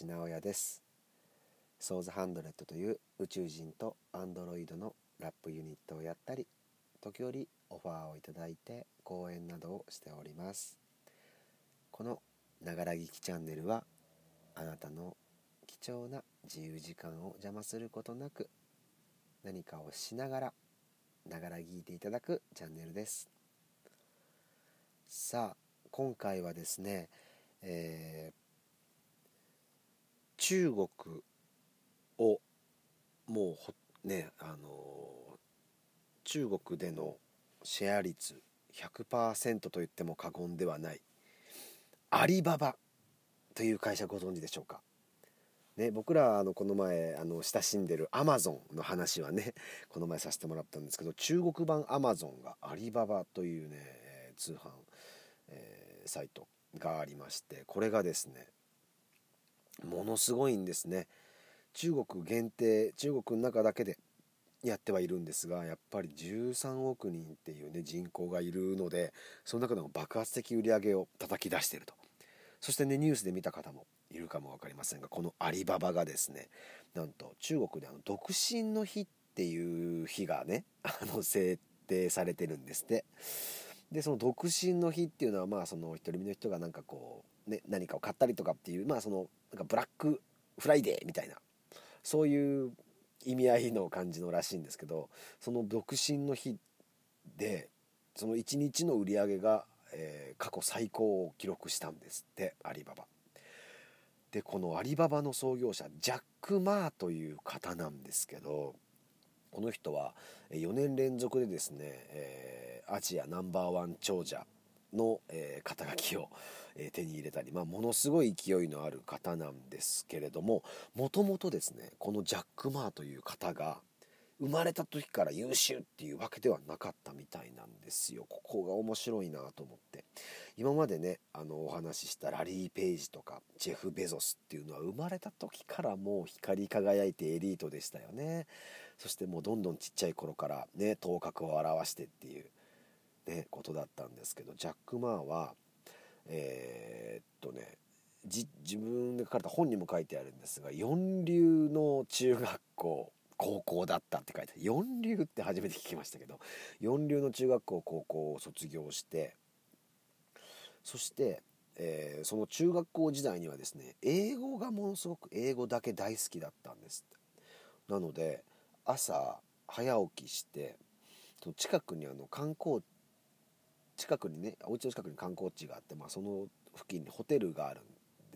橋直也です。ソーズハンドレットという宇宙人とアンドロイドのラップユニットをやったり時折オファーをいただいて講演などをしております。このながら聞きチャンネルはあなたの貴重な自由時間を邪魔することなく何かをしながらながら聞いていただくチャンネルです。さあ今回はですね、えー、中国をもうねあの中国でのシェア率100%と言っても過言ではない。アリババという会社ご存知でしょうか？ね、僕らあのこの前あの親しんでるアマゾンの話はね この前させてもらったんですけど中国版アマゾンがアリババというね通販、えー、サイトがありましてこれがですねものすごいんですね。中国限定中国の中だけでやってはいるんですがやっぱり13億人っていうね人口がいるのでその中でも爆発的売り上げを叩き出していると。そしてねニュースで見た方もいるかも分かりませんがこのアリババがですねなんと中国であの独身の日っていう日がねあの制定されてるんですって。でその独身の日っていうのはまあその独り身の人がなんかこう、ね、何かを買ったりとかっていうまあそのなんかブラックフライデーみたいなそういう意味合いの感じのらしいんですけどその独身の日でその1日の売り上げが、えー、過去最高を記録したんですってアリババ。でこのアリババの創業者ジャック・マーという方なんですけどこの人は4年連続でですね、えー、アジアナンバーワン長者の、えー、肩書きを、えー、手に入れたり、まあ、ものすごい勢いのある方なんですけれどももともとですねこのジャック・マーという方が生まれた時から優秀っていうわけではなかったみたいなんですよ。ここが面白いなと思って。今までねあのお話ししたラリー・ペイジとかジェフ・ベゾスっていうのは生まれた時からもう光り輝いてエリートでしたよね。そしてもうどんどんちっちゃい頃からね頭角を現してっていうねことだったんですけどジャック・マーはえー、っとね自分で書かれた本にも書いてあるんですが四流の中学校高校だったって書いて四流って初めて聞きましたけど四流の中学校高校を卒業してそして、えー、その中学校時代にはですね英語がものすごく英語だけ大好きだったんですなので朝早起きして近くにあの観光近くにねお家の近くに観光地があって、まあ、その付近にホテルがある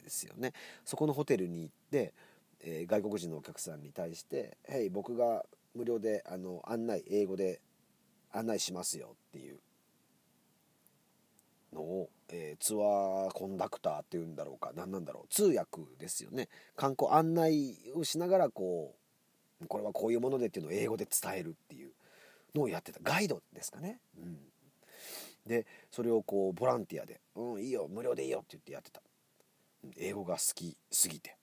んですよね。そこのホテルに行って、えー、外国人のお客さんに対して「Hey 僕が無料であの案内英語で案内しますよ」っていう。のを、えー、ツアーコンダクターっていうんだろうか何なんだろう通訳ですよね。観光案内をしながらこうこれはこういうものでっていうのを英語で伝えるっていうのをやってた。ガイドですかね、うん、でそれをこうボランティアで「うんいいよ無料でいいよ」って言ってやってた。英語が好きすぎて。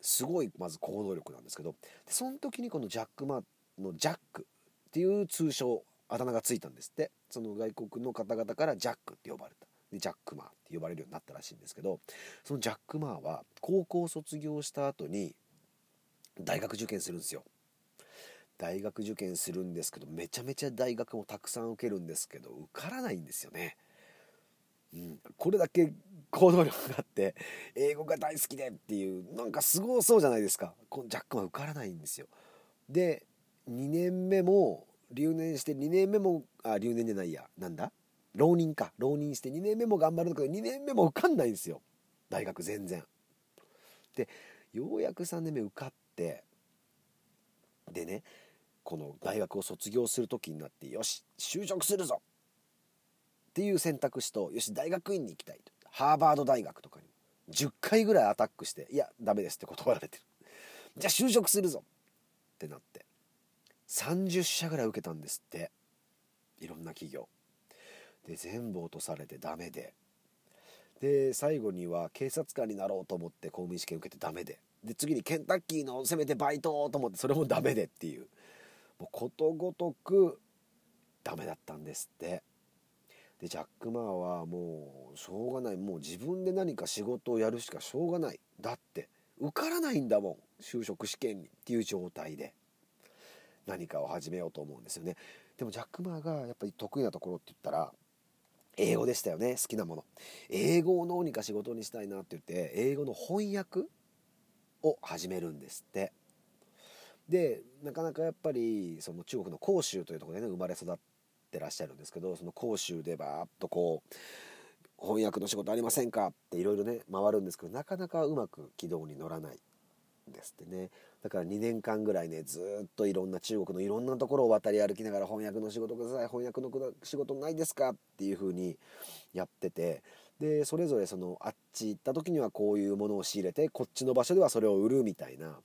すごいまず行動力なんですけど。でその時にこのジャック・マのジャックっていう通称あだ名がついたんですって。その外国の方々からジャックって呼ばれた。でジャック・マーって呼ばれるようになったらしいんですけど。そのジャック・マーは高校卒業した後に大学受験するんですよ。大学受験するんですけどめちゃめちゃ大学もたくさん受けるんですけど受からないんですよね、うん、これだけ 行動力があって英語が大好きでっていうなんかすごそうじゃないですか。このジャックマン受からないんですよ。で2年目も留年して2年目もあ留年じゃないや。なんだ？浪人か。浪人して2年目も頑張るんだけど2年目も受かんないんですよ。大学全然。でようやく3年目受かってでねこの大学を卒業する時になってよし就職するぞ。っていう選択肢とよし大学院に行きたいと。ハーバード大学とかに10回ぐらいアタックしていやダメですって断られてる。じゃあ就職するぞ。ってなって。30社ぐらい受けたんですって。いろんな企業。で全部落とされてダメで。で最後には警察官になろうと思って公務員試験受けてダメで。で次にケンタッキーのせめてバイトと思ってそれもダメでっていうもう。ことごとくダメだったんですって。でジャック・マーはもうしょうがない。もう自分で何か仕事をやるしかしょうがない。だって受からないんだもん。就職試験にっていう状態で。何かを始めようと思うんですよね。でもジャック・マーがやっぱり得意なところって言ったら英語でしたよね。好きなもの。英語をどうにか仕事にしたいなって言って英語の翻訳を始めるんですって。でなかなかやっぱりその中国の広州というところでね生まれ育ってらっしゃるんですけどその広州でバーッとこう翻訳の仕事ありませんか？っていろいろね回るんですけどなかなかうまく軌道に乗らないですってね。だから2年間ぐらいねずっといろんな中国のいろんなところを渡り歩きながら翻訳の仕事ください翻訳の仕事ないですか？っていうふうにやってて。でそれぞれそのあっち行った時にはこういうものを仕入れてこっちの場所ではそれを売るみたいな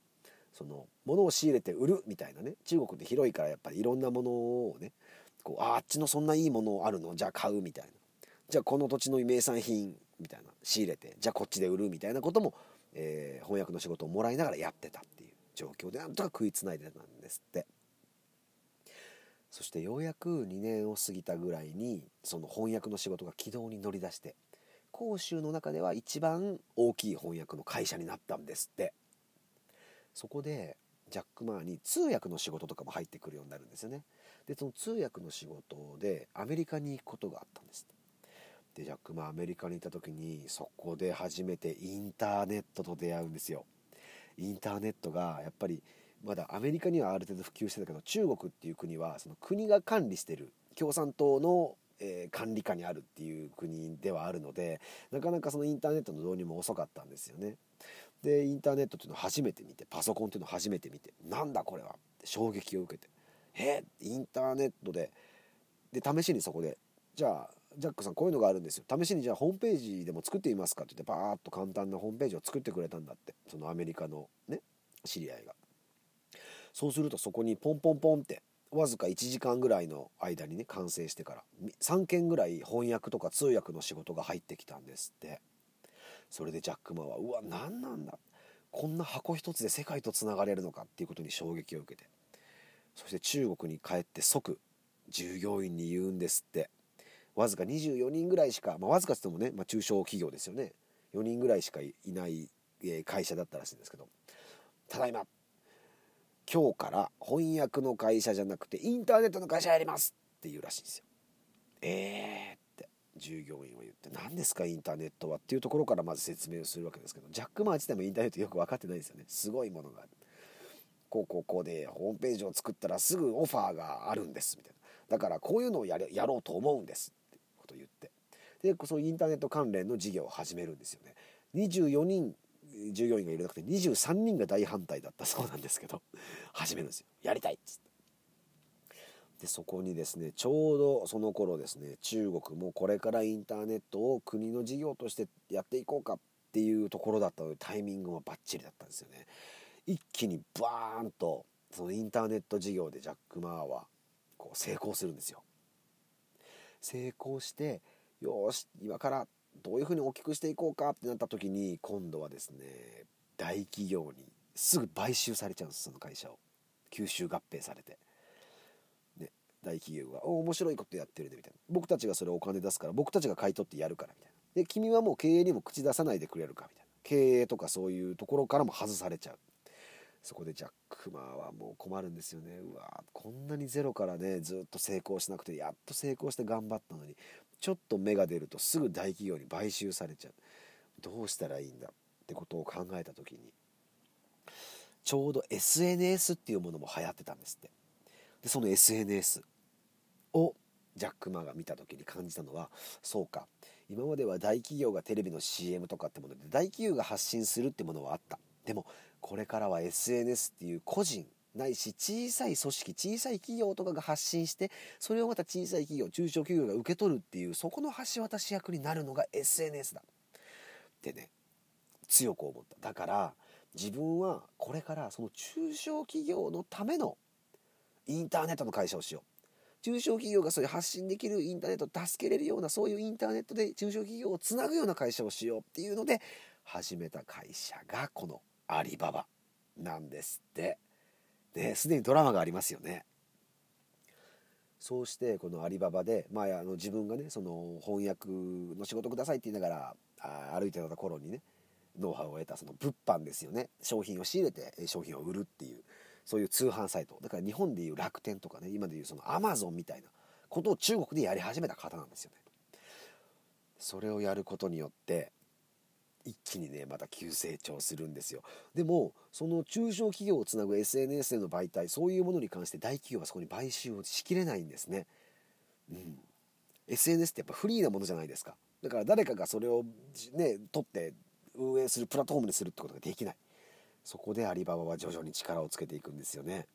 そのものを仕入れて売るみたいなね中国って広いからやっぱりいろんなものをねこうあっちのそんないいものあるの？じゃあ買うみたいな。じゃあこの土地の名産品みたいな仕入れてじゃあこっちで売るみたいなことも、えー、翻訳の仕事をもらいながらやってたっていう状況でなんとか食いつないでたんですって。そしてようやく2年を過ぎたぐらいにその翻訳の仕事が軌道に乗り出して広州の中では一番大きい翻訳の会社になったんですって。そこでジャック・マーに通訳の仕事とかも入ってくるようになるんですよね。でその通訳の仕事でアメリカに行くことがあったんです。でジャック・マーアメリカに行った時にそこで初めてインターネットと出会うんですよ。インターネットがやっぱりまだアメリカにはある程度普及してたけど中国っていう国はその国が管理してる共産党のえ、管理下にあるっていう国ではあるのでなかなかそのインターネットの導入も遅かったんですよね。でインターネットっていうのを初めて見てパソコンっていうのを初めて見てなんだこれはって衝撃を受けて。えインターネットでで試しにそこでじゃあジャックさんこういうのがあるんですよ。試しにじゃあホームページでも作ってみますかって言ってバーッと簡単なホームページを作ってくれたんだってそのアメリカのね知り合いが。そうするとそこにポンポンポンってわずか1時間ぐらいの間にね完成してから3件ぐらい翻訳とか通訳の仕事が入ってきたんですって。それでジャックマンはうわ何なんだ。こんな箱一つで世界とつながれるのかっていうことに衝撃を受けて。そして中国に帰って即従業員に言うんですって。わずか24人ぐらいしか、まあ、わずかつってもね、まあ、中小企業ですよね。4人ぐらいしかいない会社だったらしいんですけど。ただいま今日から翻訳の会社じゃなくてインターネットの会社やりますって言うらしいんですよ。えー従業員は言って何ですかインターネットはっていうところからまず説明をするわけですけどジャック・マー自体もインターネットよく分かってないですよね。すごいものがある。こうこうこうでホームページを作ったらすぐオファーがあるんです。みたいな。だからこういうのをやれやろうと思うんですってことを言って。でそういうインターネット関連の事業を始めるんですよね。24人従業員がいるなくて23人が大反対だったそうなんですけど始めるんですよ。やりたいっつって。でそこにですねちょうどその頃ですね中国もこれからインターネットを国の事業としてやっていこうかっていうところだったのでタイミングもバッチリだったんですよね。一気にバーンとそのインターネット事業でジャック・マーはこう成功するんですよ。成功してよし今からどういうふうに大きくしていこうかってなった時に今度はですね大企業にすぐ買収されちゃうんですその会社を。吸収合併されて、大企業が「お面白いことやってるね」みたいな。僕たちがそれお金出すから僕たちが買い取ってやるからみたいな。で君はもう経営にも口出さないでくれるかみたいな。経営とかそういうところからも外されちゃう。そこでジャック・マーはもう困るんですよね。うわこんなにゼロからねずっと成功しなくてやっと成功して頑張ったのにちょっと芽が出るとすぐ大企業に買収されちゃう。どうしたらいいんだ？ってことを考えた時にちょうど SNS っていうものも流行ってたんですって。でその SNS をジャック・マーが見た時に感じたのはそうか今までは大企業がテレビの CM とかってもので大企業が発信するってものはあった。でもこれからは SNS っていう個人ないし小さい組織小さい企業とかが発信してそれをまた小さい企業中小企業が受け取るっていうそこの橋渡し役になるのが SNS だ。ってね強く思った。だから自分はこれからその中小企業のためのインターネットの会社をしよう中小企業がそういう発信できるインターネットを助けれるようなそういうインターネットで中小企業をつなぐような会社をしようっていうので始めた会社がこのアリババなんですって。ね、すでにドラマがありますよね。そうしてこのアリババで、まあ、あの自分がねその翻訳の仕事くださいって言いながらあ歩いてた頃にねノウハウを得たその物販ですよね商品を仕入れて商品を売るっていうそういう通販サイト。だから日本でいう楽天とかね今でいうそのアマゾンみたいなことを中国でやり始めた方なんですよね。それをやることによって一気にねまた急成長するんですよ。でもその中小企業をつなぐ SNS での媒体そういうものに関して大企業はそこに買収をしきれないんですね。うん。SNS ってやっぱフリーなものじゃないですか。だから誰かがそれをね取って運営するプラットフォームにするってことができない。そこでアリババは徐々に力をつけていくんですよね。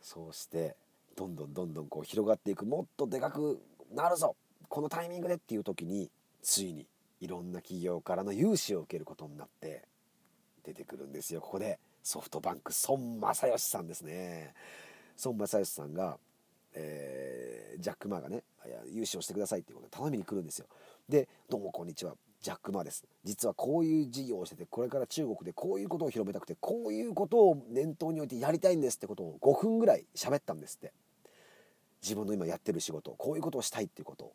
そうしてどんどんどんどんこう広がっていく。もっとでかくなるぞ。このタイミングでっていう時についにいろんな企業からの融資を受けることになって出てくるんですよ。ここでソフトバンク孫正義さんですね。孫正義さんが、えー、ジャック・マーがね融資をしてくださいっていうことで頼みに来るんですよ。で「どうもこんにちは。ジャック・マです。実はこういう事業をしててこれから中国でこういうことを広めたくてこういうことを念頭に置いてやりたいんですってことを5分ぐらい喋ったんですって。自分の今やってる仕事こういうことをしたいっていうこと。を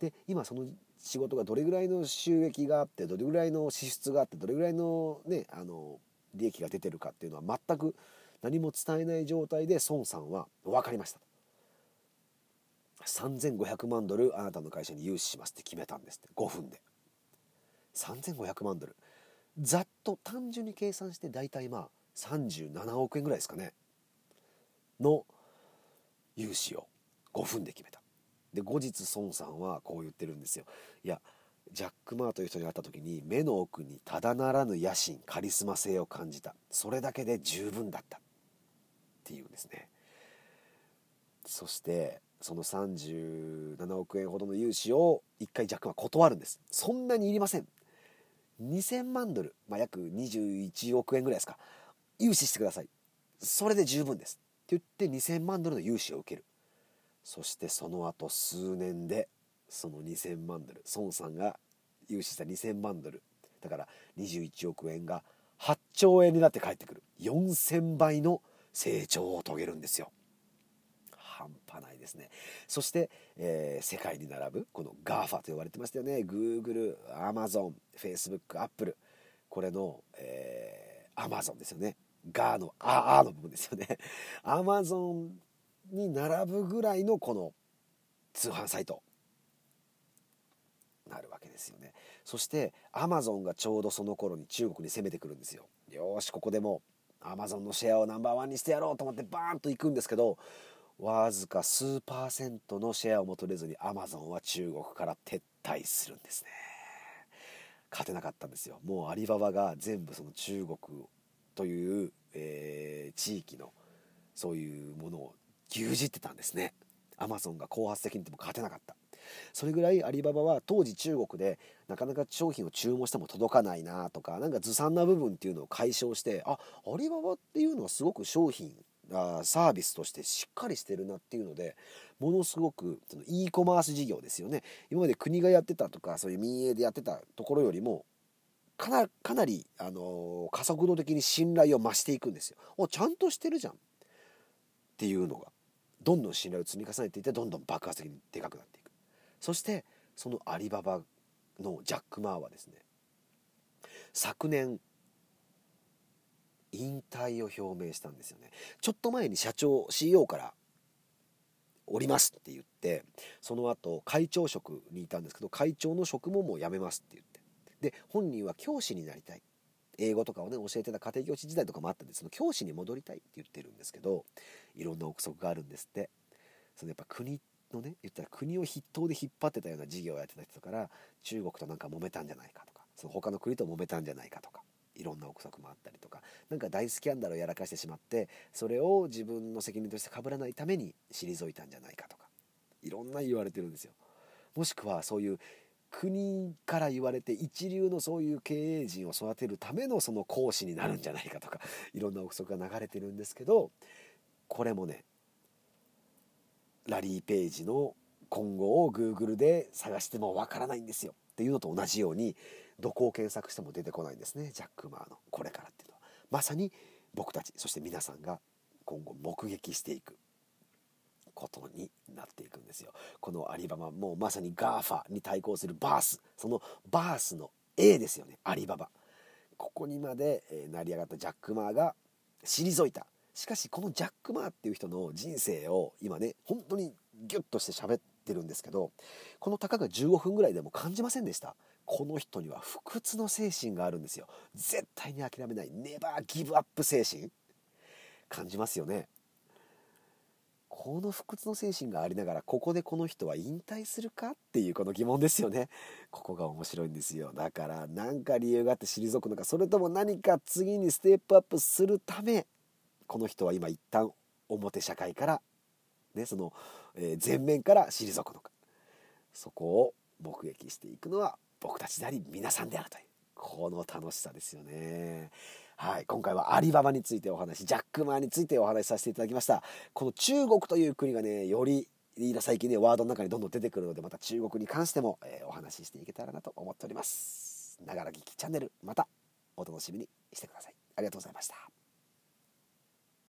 で今その仕事がどれぐらいの収益があってどれぐらいの支出があってどれぐらいのねあの利益が出てるかっていうのは全く何も伝えない状態で孫さんは分かりました3500万ドルあなたの会社に融資しますって決めたんですって。5分で。3500万ドル。ざっと単純に計算して大体まあ37億円ぐらいですかね。の融資を5分で決めた。で後日孫さんはこう言ってるんですよ。いやジャック・マーという人に会った時に目の奥にただならぬ野心カリスマ性を感じた。それだけで十分だった。っていうんですね。そしてその37億円ほどの融資を1回ジャックは断るんです。そんなにいりません。2000万ドル、まあ、約21億円ぐらいですか。融資してください。それで十分です。って言って2000万ドルの融資を受ける。そしてその後数年でその2000万ドル。孫さんが融資した2000万ドル。だから21億円が8兆円になって帰ってくる。4000倍の成長を遂げるんですよ。半端ないですね。そして、えー、世界に並ぶこの GAFA と呼ばれてましたよね。Google、Amazon、Facebook、Apple これの、えー、Amazon ですよね。ガーのあーの部分ですよね。Amazon に並ぶぐらいのこの通販サイト。なるわけですよね。そしてアマゾンがちょうどその頃に中国に攻めてくるんですよ。よしここでもアマゾンのシェアをナンバーワンにしてやろうと思ってバーンと行くんですけどわずか数パーセントのシェアを求めずにアマゾンは中国から撤退するんですね。勝てなかったんですよ。もうアリババが全部その中国という、えー、地域のそういうものを牛耳ってたんですね。アマゾンが後発的にても勝てなかった。それぐらいアリババは当時中国でなかなか商品を注文しても届かないなとかなんかずさんな部分っていうのを解消してあアリババっていうのはすごく商品あサービスとしてしっかりしてるなっていうのでものすごくその e コマース事業ですよね。今まで国がやってたとかそういう民営でやってたところよりもかなかなり、あのー、加速度的に信頼を増していくんですよ。おちゃんとしてるじゃんっていうのがどんどん信頼を積み重ねていってどんどん爆発的にでかくなっていく。そしてそのアリババのジャック・マーはですね昨年引退を表明したんですよね。ちょっと前に社長 CEO から降りますって言ってその後会長職にいたんですけど会長の職ももう辞めますって言って。で本人は教師になりたい。英語とかをね教えてた家庭教師時代とかもあったんでその教師に戻りたいって言ってるんですけどいろんな憶測があるんですって。そのやっぱ国のね言ったら国を筆頭で引っ張ってたような事業をやってた人から中国となんか揉めたんじゃないかとかその他の国と揉めたんじゃないかとかいろんな憶測もあったりとかなんか大スキャンダルをやらかしてしまってそれを自分の責任としてかぶらないために退いたんじゃないかとかいろんな言われてるんですよ。もしくはそういう国から言われて一流のそういう経営陣を育てるためのその講師になるんじゃないかとかいろんな憶測が流れてるんですけどこれもねラリー・ページの今後を Google で探してもわからないんですよ。っていうのと同じようにどこを検索しても出てこないんですね。ジャック・マーのこれからっていうのは。まさに僕たちそして皆さんが今後目撃していくことになっていくんですよ。このアリババもうまさに GAFA に対抗するバース。そのバースの A ですよね。アリババ。ここにまで、え成り上がったジャック・マーが退いた。しかしこのジャック・マーっていう人の人生を今ね本当にギュッとして喋ってるんですけどこのたかが15分ぐらいでも感じませんでした。この人には不屈の精神があるんですよ。絶対に諦めない。ネバーギブアップ精神。感じますよね。この不屈の精神がありながらここでこの人は引退するかっていうこの疑問ですよね。ここが面白いんですよ。だから何か理由があって退くのかそれとも何か次にステップアップするためこの人は今一旦表社会からねその、えー、前面から退くのか。そこを目撃していくのは僕たちであり皆さんであるというこの楽しさですよね。はい、今回はアリババについてお話ジャック・マーについてお話しさせていただきました。この中国という国がねより最近ねワードの中にどんどん出てくるのでまた中国に関しても、えー、お話ししていけたらなと思っております。ながら聞きチャンネルまたお楽しみにしてください。ありがとうございました。